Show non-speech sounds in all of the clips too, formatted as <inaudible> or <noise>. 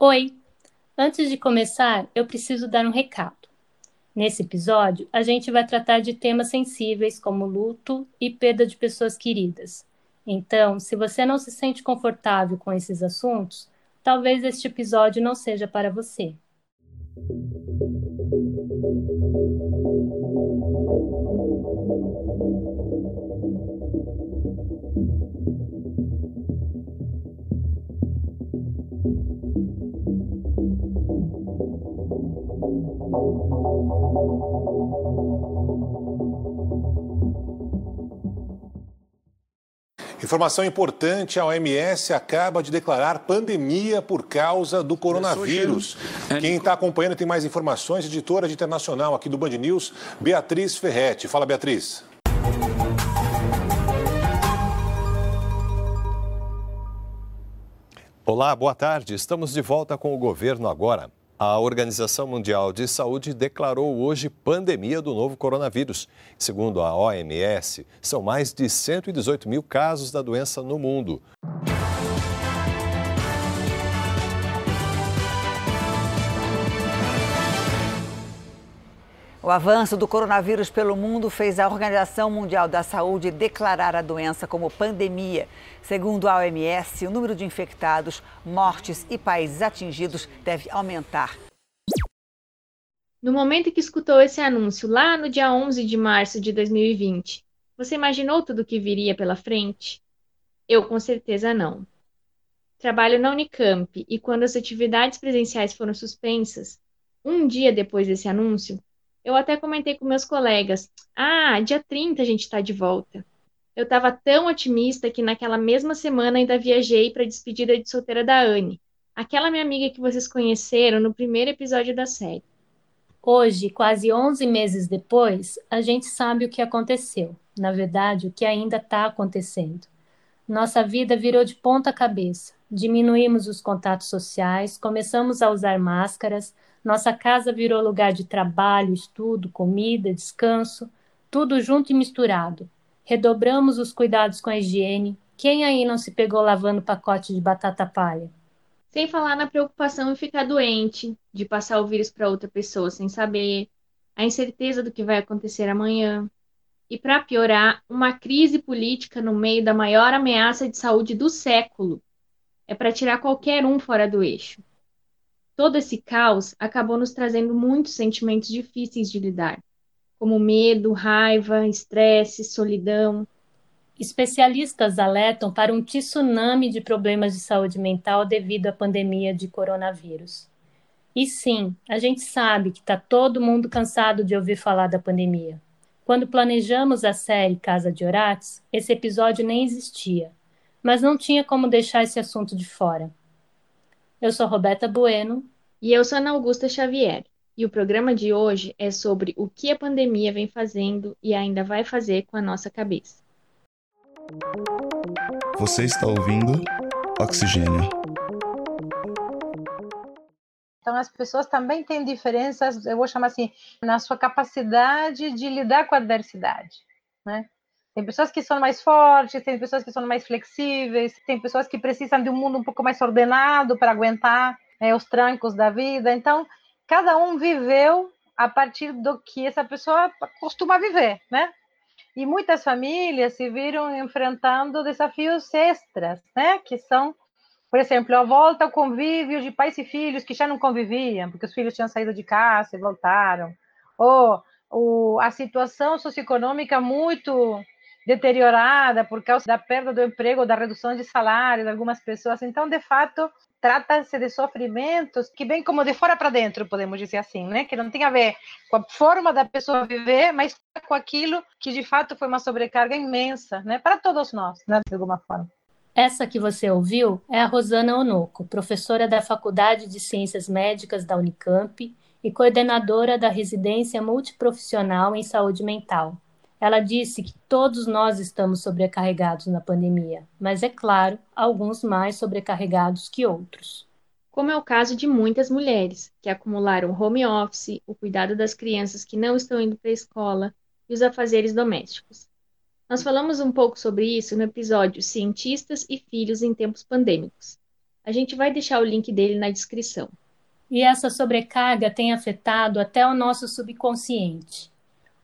Oi! Antes de começar, eu preciso dar um recado. Nesse episódio, a gente vai tratar de temas sensíveis como luto e perda de pessoas queridas. Então, se você não se sente confortável com esses assuntos, talvez este episódio não seja para você. Informação importante: a OMS acaba de declarar pandemia por causa do coronavírus. Quem está acompanhando tem mais informações. Editora de internacional aqui do Band News, Beatriz Ferretti. Fala, Beatriz. Olá, boa tarde. Estamos de volta com o governo agora. A Organização Mundial de Saúde declarou hoje pandemia do novo coronavírus. Segundo a OMS, são mais de 118 mil casos da doença no mundo. O avanço do coronavírus pelo mundo fez a Organização Mundial da Saúde declarar a doença como pandemia. Segundo a OMS, o número de infectados, mortes e países atingidos deve aumentar. No momento em que escutou esse anúncio, lá no dia 11 de março de 2020, você imaginou tudo o que viria pela frente? Eu, com certeza, não. Trabalho na Unicamp e quando as atividades presenciais foram suspensas, um dia depois desse anúncio, eu até comentei com meus colegas: ah, dia 30 a gente está de volta. Eu estava tão otimista que naquela mesma semana ainda viajei para a despedida de solteira da Anne, aquela minha amiga que vocês conheceram no primeiro episódio da série. Hoje, quase 11 meses depois, a gente sabe o que aconteceu. Na verdade, o que ainda está acontecendo. Nossa vida virou de ponta cabeça. Diminuímos os contatos sociais, começamos a usar máscaras, nossa casa virou lugar de trabalho, estudo, comida, descanso, tudo junto e misturado. Redobramos os cuidados com a higiene. Quem aí não se pegou lavando pacote de batata palha? Sem falar na preocupação em ficar doente, de passar o vírus para outra pessoa sem saber, a incerteza do que vai acontecer amanhã. E para piorar, uma crise política no meio da maior ameaça de saúde do século. É para tirar qualquer um fora do eixo. Todo esse caos acabou nos trazendo muitos sentimentos difíceis de lidar, como medo, raiva, estresse, solidão. Especialistas alertam para um tsunami de problemas de saúde mental devido à pandemia de coronavírus. E sim, a gente sabe que está todo mundo cansado de ouvir falar da pandemia. Quando planejamos a série Casa de Orates, esse episódio nem existia, mas não tinha como deixar esse assunto de fora. Eu sou Roberta Bueno. E eu sou Ana Augusta Xavier. E o programa de hoje é sobre o que a pandemia vem fazendo e ainda vai fazer com a nossa cabeça. Você está ouvindo Oxigênio. Então, as pessoas também têm diferenças, eu vou chamar assim, na sua capacidade de lidar com a adversidade, né? Tem pessoas que são mais fortes, tem pessoas que são mais flexíveis, tem pessoas que precisam de um mundo um pouco mais ordenado para aguentar né, os trancos da vida. Então, cada um viveu a partir do que essa pessoa costuma viver, né? E muitas famílias se viram enfrentando desafios extras, né? Que são, por exemplo, a volta ao convívio de pais e filhos que já não conviviam, porque os filhos tinham saído de casa e voltaram. Ou, ou a situação socioeconômica muito deteriorada por causa da perda do emprego, da redução de salário de algumas pessoas. Então, de fato, trata-se de sofrimentos que vêm como de fora para dentro, podemos dizer assim, né? Que não tem a ver com a forma da pessoa viver, mas com aquilo que de fato foi uma sobrecarga imensa, né? Para todos nós, né? De alguma forma. Essa que você ouviu é a Rosana Onoco, professora da Faculdade de Ciências Médicas da Unicamp e coordenadora da residência multiprofissional em saúde mental, ela disse que todos nós estamos sobrecarregados na pandemia, mas é claro, alguns mais sobrecarregados que outros. Como é o caso de muitas mulheres, que acumularam home office, o cuidado das crianças que não estão indo para a escola e os afazeres domésticos. Nós falamos um pouco sobre isso no episódio Cientistas e Filhos em Tempos Pandêmicos. A gente vai deixar o link dele na descrição. E essa sobrecarga tem afetado até o nosso subconsciente.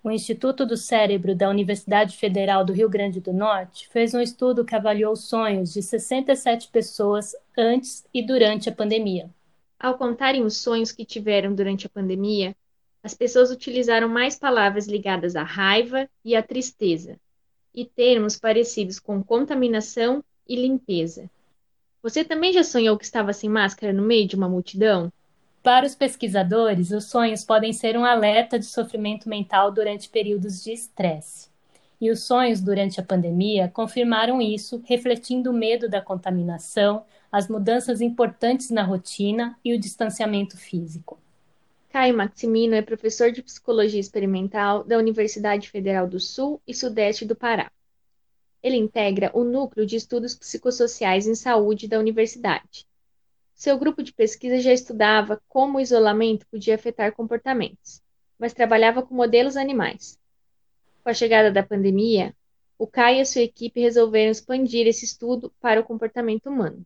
O Instituto do Cérebro da Universidade Federal do Rio Grande do Norte fez um estudo que avaliou os sonhos de 67 pessoas antes e durante a pandemia. Ao contarem os sonhos que tiveram durante a pandemia, as pessoas utilizaram mais palavras ligadas à raiva e à tristeza, e termos parecidos com contaminação e limpeza. Você também já sonhou que estava sem máscara no meio de uma multidão? Para os pesquisadores, os sonhos podem ser um alerta de sofrimento mental durante períodos de estresse. E os sonhos durante a pandemia confirmaram isso, refletindo o medo da contaminação, as mudanças importantes na rotina e o distanciamento físico. Caio Maximino é professor de psicologia experimental da Universidade Federal do Sul e Sudeste do Pará. Ele integra o Núcleo de Estudos Psicossociais em Saúde da universidade. Seu grupo de pesquisa já estudava como o isolamento podia afetar comportamentos, mas trabalhava com modelos animais. Com a chegada da pandemia, o Caio e a sua equipe resolveram expandir esse estudo para o comportamento humano.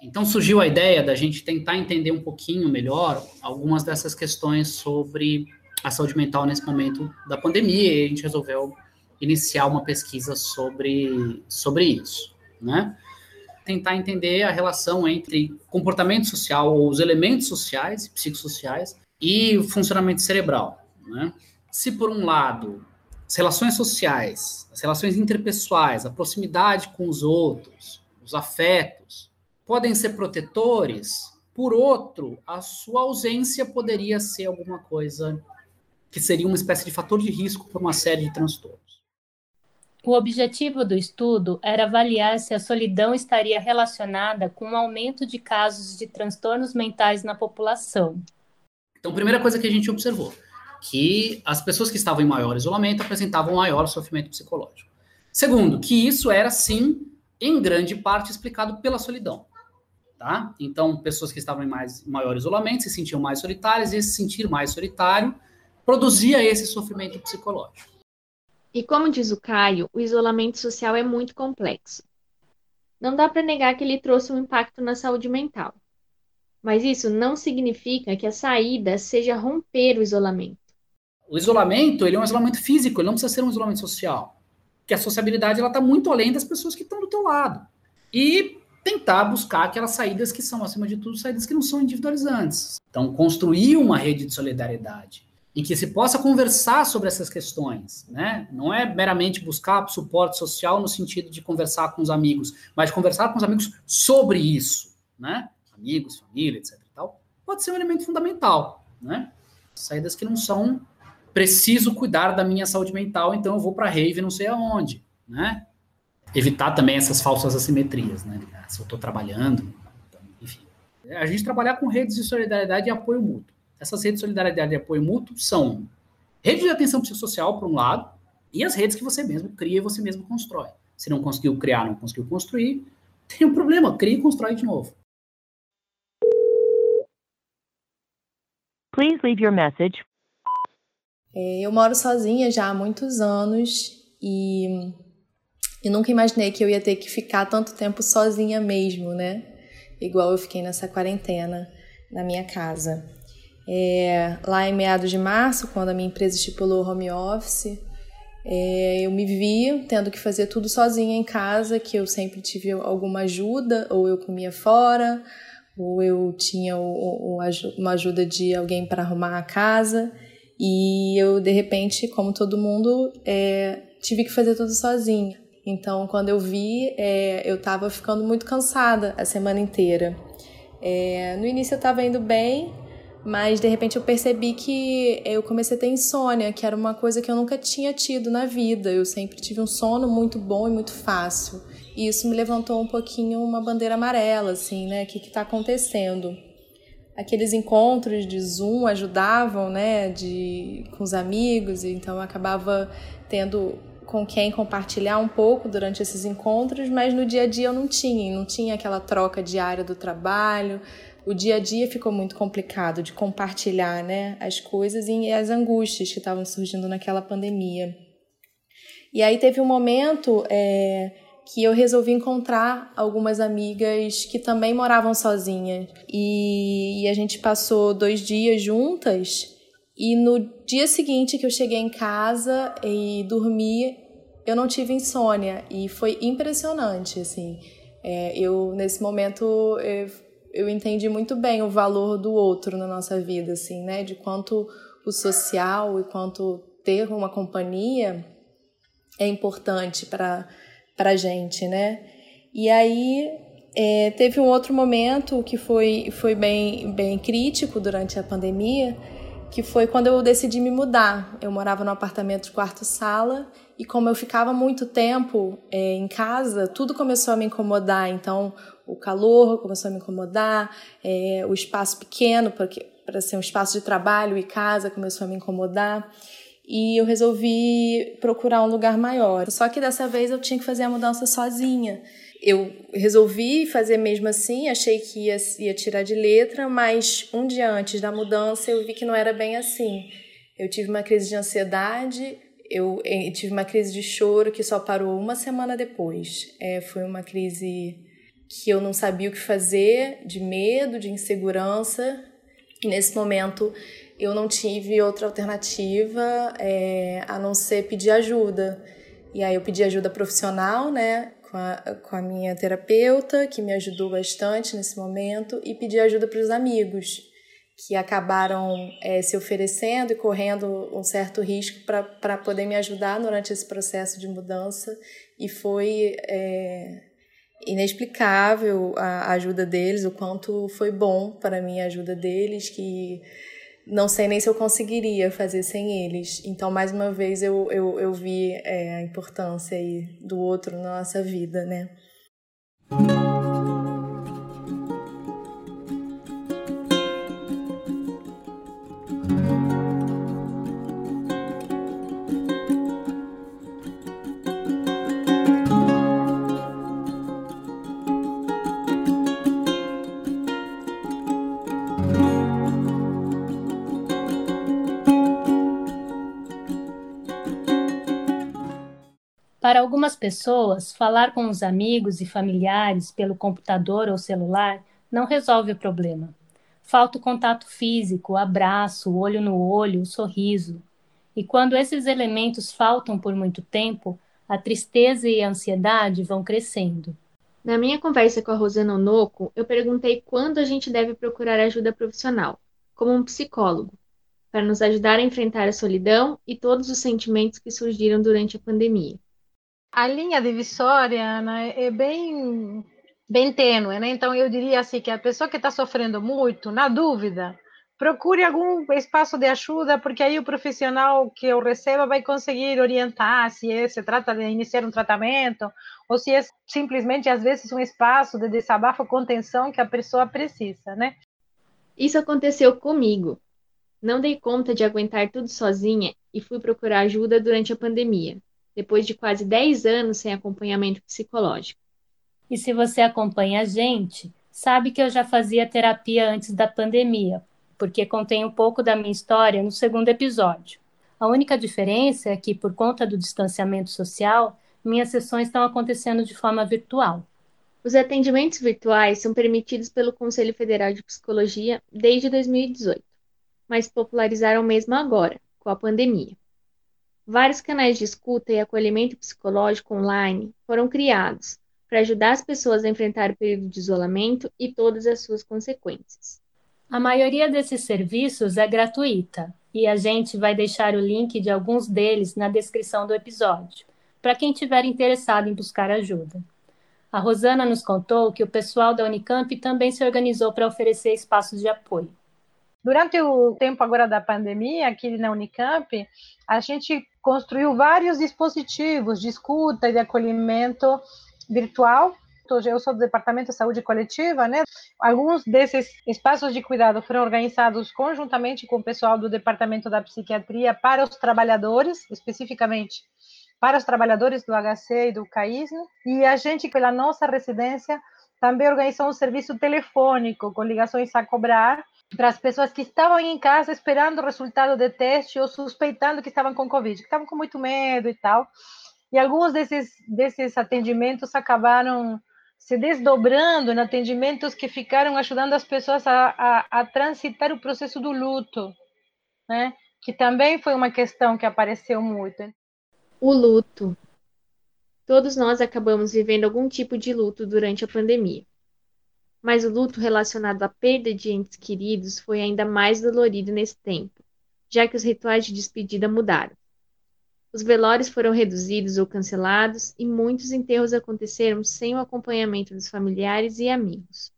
Então surgiu a ideia da gente tentar entender um pouquinho melhor algumas dessas questões sobre a saúde mental nesse momento da pandemia e a gente resolveu iniciar uma pesquisa sobre, sobre isso, né? Tentar entender a relação entre comportamento social, ou os elementos sociais psicossociais, e o funcionamento cerebral, né? Se por um lado as relações sociais, as relações interpessoais, a proximidade com os outros, os afetos, podem ser protetores, por outro, a sua ausência poderia ser alguma coisa que seria uma espécie de fator de risco para uma série de transtornos. O objetivo do estudo era avaliar se a solidão estaria relacionada com o aumento de casos de transtornos mentais na população. Então, primeira coisa que a gente observou, que as pessoas que estavam em maior isolamento apresentavam maior sofrimento psicológico. Segundo, que isso era sim, em grande parte, explicado pela solidão. Tá? Então, pessoas que estavam em mais, maior isolamento se sentiam mais solitárias, e se sentir mais solitário produzia esse sofrimento psicológico. E como diz o Caio, o isolamento social é muito complexo. Não dá para negar que ele trouxe um impacto na saúde mental. Mas isso não significa que a saída seja romper o isolamento. O isolamento, ele é um isolamento físico, ele não precisa ser um isolamento social. Porque a sociabilidade ela está muito além das pessoas que estão do teu lado. E tentar buscar aquelas saídas que são, acima de tudo, saídas que não são individualizantes. Então, construir uma rede de solidariedade em que se possa conversar sobre essas questões, né? Não é meramente buscar suporte social no sentido de conversar com os amigos, mas conversar com os amigos sobre isso, né? Amigos, família, etc. Tal, pode ser um elemento fundamental, né? Saídas que não são preciso cuidar da minha saúde mental, então eu vou para rave não sei aonde, né? Evitar também essas falsas assimetrias, né? Se eu estou trabalhando, então, enfim. A gente trabalhar com redes de solidariedade e apoio mútuo. Essas redes de solidariedade e apoio mútuo são redes de atenção psicossocial, por um lado, e as redes que você mesmo cria e você mesmo constrói. Se não conseguiu criar, não conseguiu construir, <laughs> tem um problema, cria e constrói de novo. Please leave your message. É, eu moro sozinha já há muitos anos e eu nunca imaginei que eu ia ter que ficar tanto tempo sozinha mesmo, né? Igual eu fiquei nessa quarentena na minha casa. É, lá em meados de março, quando a minha empresa estipulou home office, é, eu me vi tendo que fazer tudo sozinha em casa, que eu sempre tive alguma ajuda, ou eu comia fora, ou eu tinha uma ajuda de alguém para arrumar a casa. E eu, de repente, como todo mundo, é, tive que fazer tudo sozinha. Então, quando eu vi, é, eu estava ficando muito cansada a semana inteira. É, no início eu estava indo bem, mas de repente eu percebi que eu comecei a ter insônia, que era uma coisa que eu nunca tinha tido na vida. Eu sempre tive um sono muito bom e muito fácil. E isso me levantou um pouquinho uma bandeira amarela, assim, né? O que está acontecendo? Aqueles encontros de Zoom ajudavam, né? De, com os amigos, então eu acabava tendo com quem compartilhar um pouco durante esses encontros, mas no dia a dia eu não tinha, não tinha aquela troca diária do trabalho, o dia a dia ficou muito complicado de compartilhar né, as coisas e as angústias que estavam surgindo naquela pandemia. E aí teve um momento é, que eu resolvi encontrar algumas amigas que também moravam sozinhas. E, e a gente passou dois dias juntas. E no dia seguinte que eu cheguei em casa e dormi, eu não tive insônia. E foi impressionante, assim. É, eu, nesse momento, eu, eu entendi muito bem o valor do outro na nossa vida, assim, né? De quanto o social e quanto ter uma companhia é importante para para gente, né? E aí é, teve um outro momento que foi, foi bem, bem crítico durante a pandemia, que foi quando eu decidi me mudar. Eu morava num apartamento de quarto-sala e como eu ficava muito tempo é, em casa, tudo começou a me incomodar. Então, o calor começou a me incomodar, é, o espaço pequeno, porque para ser um espaço de trabalho e casa, começou a me incomodar e eu resolvi procurar um lugar maior. Só que dessa vez eu tinha que fazer a mudança sozinha. Eu resolvi fazer mesmo assim, achei que ia, ia tirar de letra, mas um dia antes da mudança eu vi que não era bem assim. Eu tive uma crise de ansiedade, eu, eu tive uma crise de choro que só parou uma semana depois. É, foi uma crise que eu não sabia o que fazer, de medo, de insegurança. E nesse momento eu não tive outra alternativa é, a não ser pedir ajuda. E aí eu pedi ajuda profissional, né, com a, com a minha terapeuta, que me ajudou bastante nesse momento, e pedi ajuda para os amigos, que acabaram é, se oferecendo e correndo um certo risco para poder me ajudar durante esse processo de mudança. E foi é, inexplicável a ajuda deles, o quanto foi bom para mim a ajuda deles, que não sei nem se eu conseguiria fazer sem eles. Então, mais uma vez, eu, eu, eu vi é, a importância aí do outro na nossa vida, né? Para algumas pessoas, falar com os amigos e familiares pelo computador ou celular não resolve o problema. Falta o contato físico, abraço, olho no olho, sorriso. E quando esses elementos faltam por muito tempo, a tristeza e a ansiedade vão crescendo. Na minha conversa com a Rosana Onoco, eu perguntei quando a gente deve procurar ajuda profissional, como um psicólogo, para nos ajudar a enfrentar a solidão e todos os sentimentos que surgiram durante a pandemia a linha divisória Ana, é bem, bem tênue, né? Então, eu diria assim que a pessoa que está sofrendo muito, na dúvida, procure algum espaço de ajuda, porque aí o profissional que eu receba vai conseguir orientar se é, se trata de iniciar um tratamento ou se é simplesmente, às vezes, um espaço de desabafo, contenção que a pessoa precisa, né? Isso aconteceu comigo. Não dei conta de aguentar tudo sozinha e fui procurar ajuda durante a pandemia depois de quase 10 anos sem acompanhamento psicológico. E se você acompanha a gente, sabe que eu já fazia terapia antes da pandemia, porque contém um pouco da minha história no segundo episódio. A única diferença é que, por conta do distanciamento social, minhas sessões estão acontecendo de forma virtual. Os atendimentos virtuais são permitidos pelo Conselho Federal de Psicologia desde 2018, mas popularizaram mesmo agora, com a pandemia. Vários canais de escuta e acolhimento psicológico online foram criados para ajudar as pessoas a enfrentar o período de isolamento e todas as suas consequências. A maioria desses serviços é gratuita e a gente vai deixar o link de alguns deles na descrição do episódio, para quem tiver interessado em buscar ajuda. A Rosana nos contou que o pessoal da Unicamp também se organizou para oferecer espaços de apoio. Durante o tempo agora da pandemia, aqui na Unicamp, a gente construiu vários dispositivos de escuta e de acolhimento virtual. Eu sou do Departamento de Saúde Coletiva, né? Alguns desses espaços de cuidado foram organizados conjuntamente com o pessoal do Departamento da Psiquiatria para os trabalhadores, especificamente para os trabalhadores do HC e do CAISN. E a gente, pela nossa residência, também organizou um serviço telefônico com ligações a cobrar para as pessoas que estavam em casa esperando o resultado de teste ou suspeitando que estavam com Covid, que estavam com muito medo e tal. e alguns desses, desses atendimentos acabaram se desdobrando em atendimentos que ficaram ajudando as pessoas a, a, a transitar o processo do luto, né? que também foi uma questão que apareceu muito. O luto. Todos nós acabamos vivendo algum tipo de luto durante a pandemia. Mas o luto relacionado à perda de entes queridos foi ainda mais dolorido nesse tempo, já que os rituais de despedida mudaram. Os velórios foram reduzidos ou cancelados e muitos enterros aconteceram sem o acompanhamento dos familiares e amigos.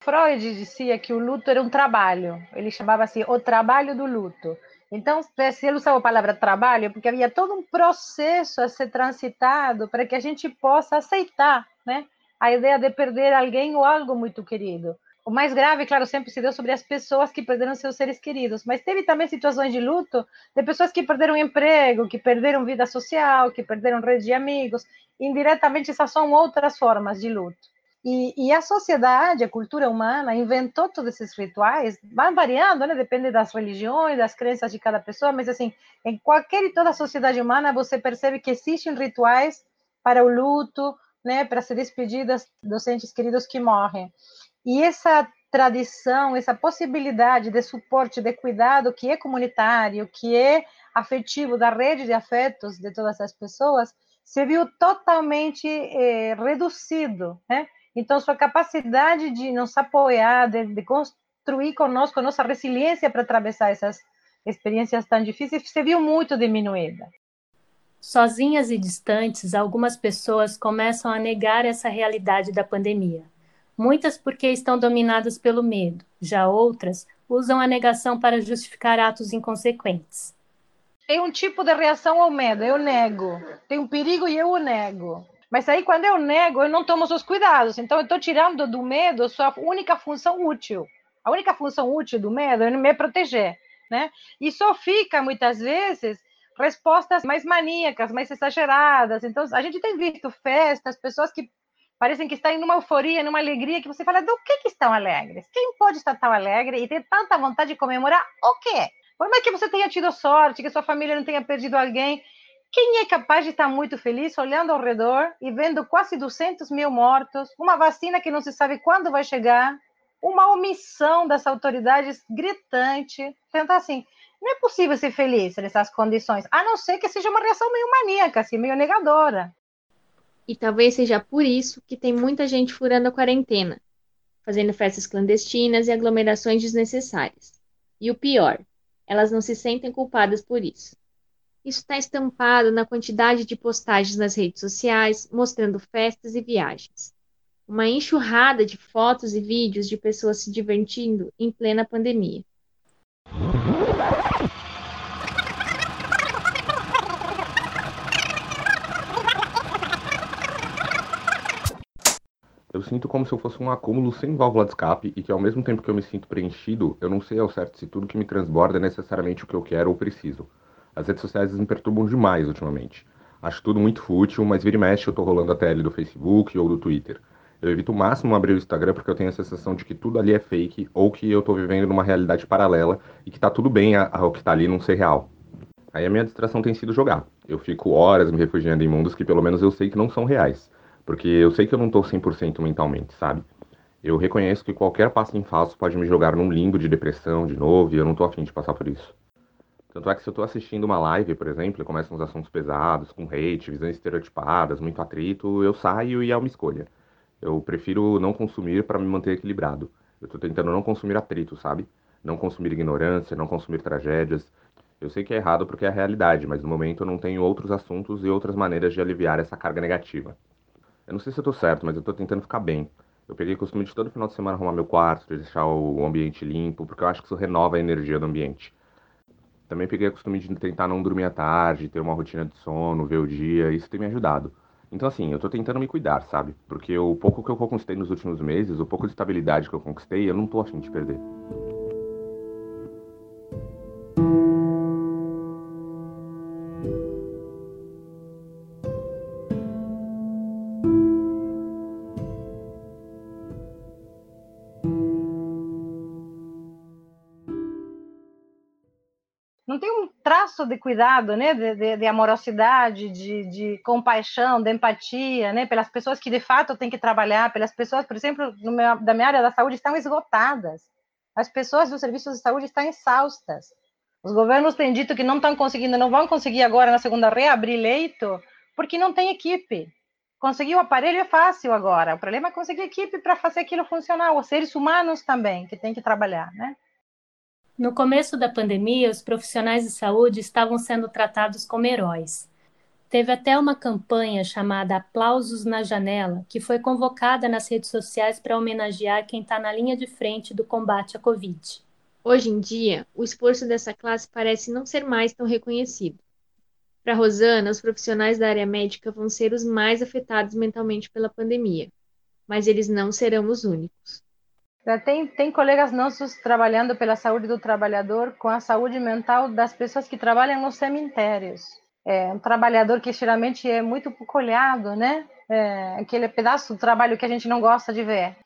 Freud dizia que o luto era um trabalho. Ele chamava assim o trabalho do luto. Então, se ele usava a palavra trabalho, porque havia todo um processo a ser transitado para que a gente possa aceitar, né, a ideia de perder alguém ou algo muito querido. O mais grave, claro, sempre se deu sobre as pessoas que perderam seus seres queridos, mas teve também situações de luto de pessoas que perderam emprego, que perderam vida social, que perderam rede de amigos. Indiretamente, essas são outras formas de luto. E, e, a sociedade, a cultura humana, inventou todos esses rituais, vão variando, né? depende das religiões, das crenças de cada pessoa, mas assim, em qualquer e toda a sociedade humana, você percebe que existem rituais para o luto, né? para se despedir dos, dos entes queridos que morrem. E essa tradição, essa possibilidade de suporte, de cuidado que é comunitário, que é afetivo, da rede de afetos de todas as pessoas, se viu totalmente eh, reduzido, né? Então, sua capacidade de nos apoiar, de, de construir conosco nossa resiliência para atravessar essas experiências tão difíceis, se viu muito diminuída. Sozinhas e distantes, algumas pessoas começam a negar essa realidade da pandemia muitas porque estão dominadas pelo medo, já outras usam a negação para justificar atos inconsequentes. Tem um tipo de reação ao medo, eu nego. Tem um perigo e eu o nego. Mas aí, quando eu nego, eu não tomo os cuidados. Então, eu estou tirando do medo sua única função útil. A única função útil do medo é me proteger. Né? E só fica, muitas vezes, respostas mais maníacas, mais exageradas. Então, a gente tem visto festas, pessoas que parecem que estão em uma euforia, numa alegria, que você fala, do que, que estão alegres? Quem pode estar tão alegre e ter tanta vontade de comemorar o quê? Por mais que você tenha tido sorte, que sua família não tenha perdido alguém, quem é capaz de estar muito feliz olhando ao redor e vendo quase 200 mil mortos, uma vacina que não se sabe quando vai chegar, uma omissão das autoridades gritante? Então, assim, não é possível ser feliz nessas condições, a não ser que seja uma reação meio maníaca, assim, meio negadora. E talvez seja por isso que tem muita gente furando a quarentena, fazendo festas clandestinas e aglomerações desnecessárias. E o pior, elas não se sentem culpadas por isso. Isso está estampado na quantidade de postagens nas redes sociais mostrando festas e viagens. Uma enxurrada de fotos e vídeos de pessoas se divertindo em plena pandemia. Eu sinto como se eu fosse um acúmulo sem válvula de escape e que ao mesmo tempo que eu me sinto preenchido, eu não sei ao certo se tudo que me transborda é necessariamente o que eu quero ou preciso. As redes sociais me perturbam demais ultimamente. Acho tudo muito fútil, mas vira e mexe eu tô rolando a tele do Facebook ou do Twitter. Eu evito o máximo abrir o Instagram porque eu tenho a sensação de que tudo ali é fake ou que eu tô vivendo numa realidade paralela e que tá tudo bem ao que tá ali não ser real. Aí a minha distração tem sido jogar. Eu fico horas me refugiando em mundos que pelo menos eu sei que não são reais. Porque eu sei que eu não tô 100% mentalmente, sabe? Eu reconheço que qualquer passo em falso pode me jogar num limbo de depressão de novo e eu não tô afim de passar por isso. Tanto é que se eu tô assistindo uma live, por exemplo, e começam uns assuntos pesados, com hate, visões estereotipadas, muito atrito, eu saio e é uma escolha. Eu prefiro não consumir para me manter equilibrado. Eu tô tentando não consumir atrito, sabe? Não consumir ignorância, não consumir tragédias. Eu sei que é errado porque é a realidade, mas no momento eu não tenho outros assuntos e outras maneiras de aliviar essa carga negativa. Eu não sei se eu tô certo, mas eu tô tentando ficar bem. Eu peguei costume de todo final de semana arrumar meu quarto, de deixar o ambiente limpo, porque eu acho que isso renova a energia do ambiente. Também peguei a costume de tentar não dormir à tarde, ter uma rotina de sono, ver o dia, isso tem me ajudado. Então, assim, eu tô tentando me cuidar, sabe? Porque o pouco que eu conquistei nos últimos meses, o pouco de estabilidade que eu conquistei, eu não tô afim de perder. De cuidado, né, de, de, de amorosidade, de, de, compaixão, de empatia, né, pelas pessoas que de fato têm que trabalhar, pelas pessoas, por exemplo, meu, da minha área da saúde estão esgotadas. As pessoas dos serviços de saúde estão exaustas. Os governos têm dito que não estão conseguindo, não vão conseguir agora na segunda reabrir leito, porque não tem equipe. Conseguir o aparelho é fácil agora. O problema é conseguir equipe para fazer aquilo funcionar. Os seres humanos também, que têm que trabalhar, né? No começo da pandemia, os profissionais de saúde estavam sendo tratados como heróis. Teve até uma campanha chamada Aplausos na Janela, que foi convocada nas redes sociais para homenagear quem está na linha de frente do combate à Covid. Hoje em dia, o esforço dessa classe parece não ser mais tão reconhecido. Para Rosana, os profissionais da área médica vão ser os mais afetados mentalmente pela pandemia, mas eles não serão os únicos. Tem, tem colegas nossos trabalhando pela saúde do trabalhador com a saúde mental das pessoas que trabalham nos cemitérios. É um trabalhador que geralmente é muito pouco olhado, né? É aquele pedaço do trabalho que a gente não gosta de ver.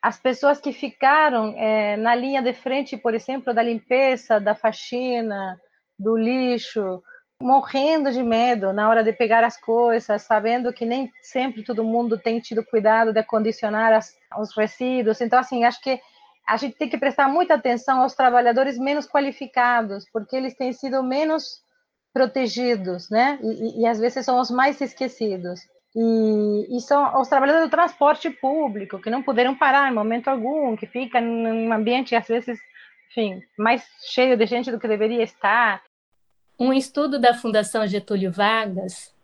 As pessoas que ficaram é, na linha de frente, por exemplo, da limpeza, da faxina, do lixo, morrendo de medo na hora de pegar as coisas, sabendo que nem sempre todo mundo tem tido cuidado de acondicionar as, os resíduos. Então, assim, acho que a gente tem que prestar muita atenção aos trabalhadores menos qualificados, porque eles têm sido menos protegidos, né? E, e, e às vezes são os mais esquecidos. E, e, são os trabalhadores do transporte público, que não puderam parar em momento algum, que ficam num ambiente, às vezes, enfim, mais cheio de gente do que deveria estar. Um estudo da Fundação Getúlio Vargas,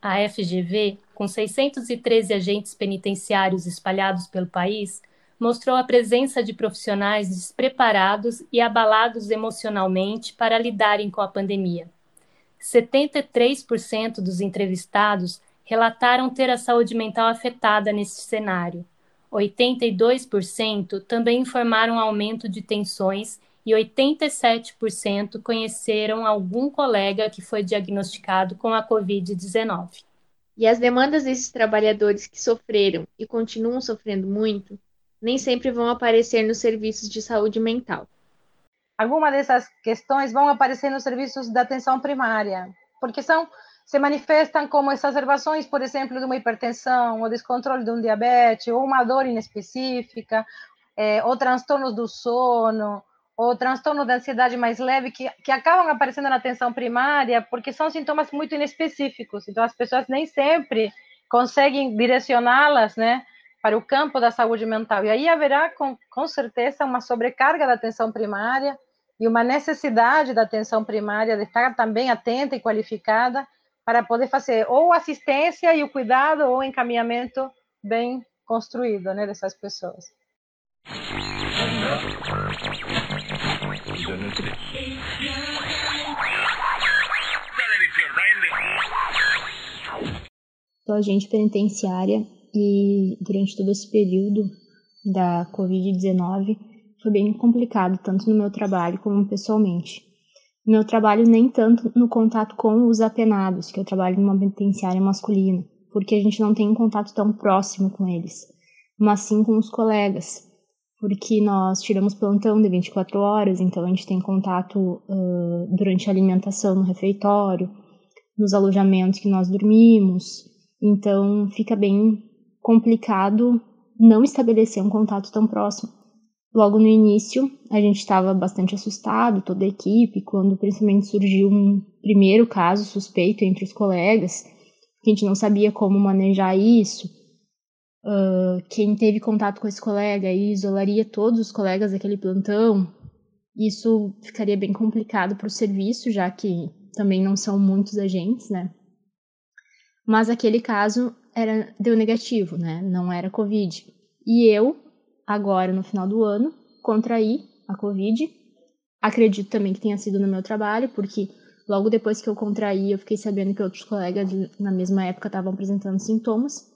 a FGV, com 613 agentes penitenciários espalhados pelo país, mostrou a presença de profissionais despreparados e abalados emocionalmente para lidarem com a pandemia. 73% dos entrevistados relataram ter a saúde mental afetada nesse cenário. 82% também informaram aumento de tensões e 87% conheceram algum colega que foi diagnosticado com a Covid-19. E as demandas desses trabalhadores que sofreram e continuam sofrendo muito nem sempre vão aparecer nos serviços de saúde mental. Algumas dessas questões vão aparecer nos serviços da atenção primária, porque são se manifestam como exacerbações, por exemplo, de uma hipertensão, ou descontrole de um diabetes, ou uma dor inespecífica, é, ou transtornos do sono, ou transtorno da ansiedade mais leve, que, que acabam aparecendo na atenção primária, porque são sintomas muito inespecíficos. Então, as pessoas nem sempre conseguem direcioná-las, né, para o campo da saúde mental. E aí haverá, com, com certeza, uma sobrecarga da atenção primária e uma necessidade da atenção primária de estar também atenta e qualificada para poder fazer ou assistência e o cuidado ou encaminhamento bem construído, né, dessas pessoas. Sou agente penitenciária e durante todo esse período da Covid-19 foi bem complicado, tanto no meu trabalho como pessoalmente. Meu trabalho, nem tanto no contato com os apenados, que eu trabalho numa penitenciária masculina, porque a gente não tem um contato tão próximo com eles, mas sim com os colegas porque nós tiramos plantão de 24 horas, então a gente tem contato uh, durante a alimentação no refeitório, nos alojamentos que nós dormimos, então fica bem complicado não estabelecer um contato tão próximo. Logo no início, a gente estava bastante assustado, toda a equipe, quando principalmente surgiu um primeiro caso suspeito entre os colegas, que a gente não sabia como manejar isso uh, quem teve contato com esse colega e isolaria todos os colegas daquele plantão, isso ficaria bem complicado para o serviço, já que também não são muitos agentes, né? Mas aquele caso era deu negativo, né? Não era Covid. E eu, agora no final do ano, contraí a Covid. Acredito também que tenha sido no meu trabalho, porque logo depois que eu contraí, eu fiquei sabendo que outros colegas na mesma época estavam apresentando sintomas.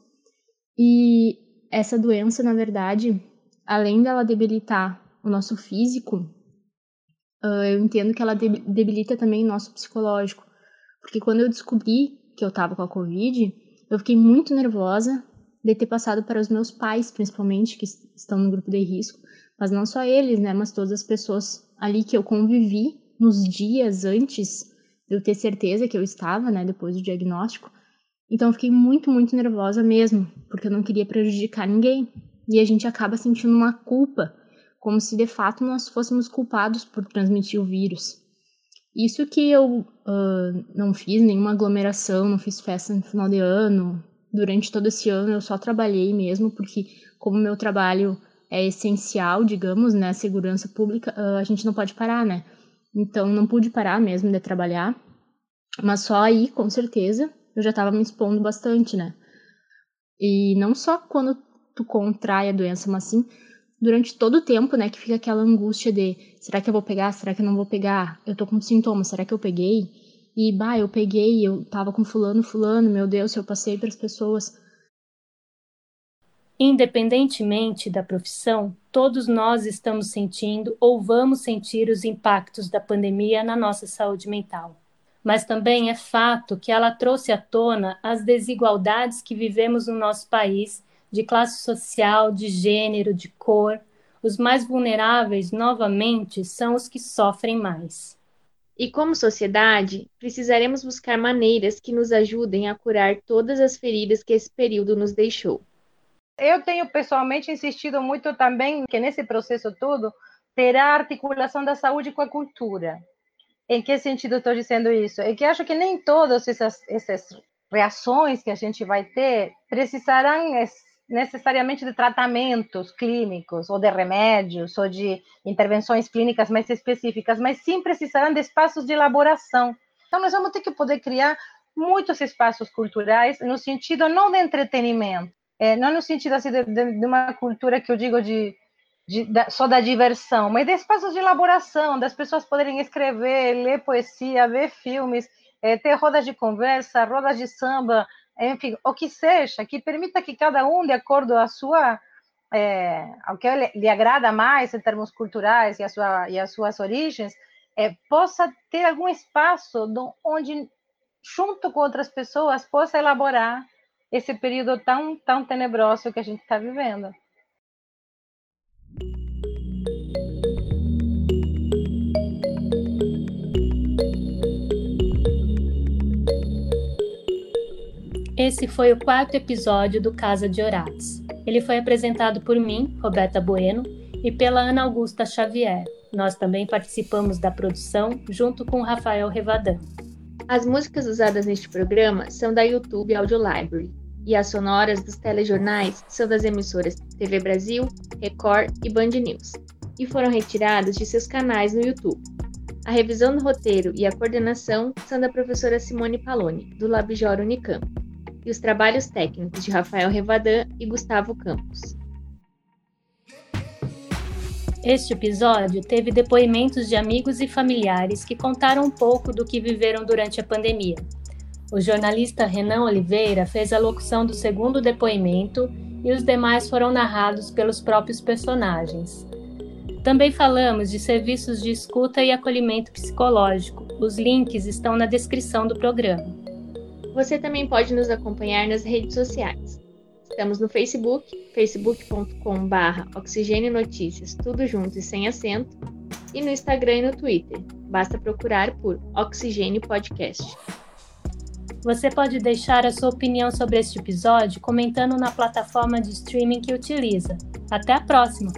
E essa doença, na verdade, além dela debilitar o nosso físico, eu entendo que ela debilita também o nosso psicológico. Porque quando eu descobri que eu estava com a Covid, eu fiquei muito nervosa de ter passado para os meus pais, principalmente, que estão no grupo de risco. Mas não só eles, né? Mas todas as pessoas ali que eu convivi nos dias antes de eu ter certeza que eu estava, né, depois do diagnóstico. Então eu fiquei muito, muito nervosa mesmo, porque eu não queria prejudicar ninguém. E a gente acaba sentindo uma culpa, como se de fato nós fôssemos culpados por transmitir o vírus. Isso que eu uh, não fiz nenhuma aglomeração, não fiz festa no final de ano. Durante todo esse ano eu só trabalhei mesmo, porque como meu trabalho é essencial, digamos, né, segurança pública, uh, a gente não pode parar, né? Então não pude parar mesmo de trabalhar, mas só aí, com certeza, eu já estava me expondo bastante, né? E não só quando tu contrai a doença, mas sim durante todo o tempo, né, que fica aquela angústia de será que eu vou pegar, será que eu não vou pegar? Eu tô com sintomas, será que eu peguei? E bah, eu peguei, eu tava com fulano, fulano, meu Deus, eu passei para as pessoas. Independentemente da profissão, todos nós estamos sentindo ou vamos sentir os impactos da pandemia na nossa saúde mental. Mas também é fato que ela trouxe à tona as desigualdades que vivemos no nosso país, de classe social, de gênero, de cor. Os mais vulneráveis, novamente, são os que sofrem mais. E como sociedade, precisaremos buscar maneiras que nos ajudem a curar todas as feridas que esse período nos deixou. Eu tenho pessoalmente insistido muito também que nesse processo todo terá a articulação da saúde com a cultura. Em que sentido estou dizendo isso? É que acho que nem todas essas, essas reações que a gente vai ter precisarão necessariamente de tratamentos clínicos ou de remédios ou de intervenções clínicas mais específicas, mas sim precisarão de espaços de elaboração. Então nós vamos ter que poder criar muitos espaços culturais no sentido não de entretenimento, é, não no sentido assim, de, de, uma cultura que eu digo de, de da, só da diversão, mas de espaços de elaboração, das pessoas poderem escrever, ler poesia, ver filmes, é, ter rodas de conversa, rodas de samba, enfim, o que seja, que permita que cada um, de acordo à sua é, ao que lhe agrada mais em termos culturais e, a sua, e as suas origens, é, possa ter algum espaço onde, junto com outras pessoas, possa elaborar esse período tão, tão tenebroso que a gente está vivendo. Esse foi o quarto episódio do Casa de Orates. Ele foi apresentado por mim, Roberta Bueno, e pela Ana Augusta Xavier. Nós também participamos da produção junto com Rafael Revadan. As músicas usadas neste programa são da YouTube Audio Library e as sonoras dos telejornais são das emissoras TV Brasil, Record e Band News e foram retiradas de seus canais no YouTube. A revisão do roteiro e a coordenação são da professora Simone Paloni, do Labjor Unicamp, e os trabalhos técnicos de Rafael Revadan e Gustavo Campos. Este episódio teve depoimentos de amigos e familiares que contaram um pouco do que viveram durante a pandemia. O jornalista Renan Oliveira fez a locução do segundo depoimento e os demais foram narrados pelos próprios personagens. Também falamos de serviços de escuta e acolhimento psicológico. Os links estão na descrição do programa. Você também pode nos acompanhar nas redes sociais. Estamos no Facebook, facebook.com.br Oxigênio Notícias, tudo junto e sem acento, e no Instagram e no Twitter. Basta procurar por Oxigênio Podcast. Você pode deixar a sua opinião sobre este episódio comentando na plataforma de streaming que utiliza. Até a próxima!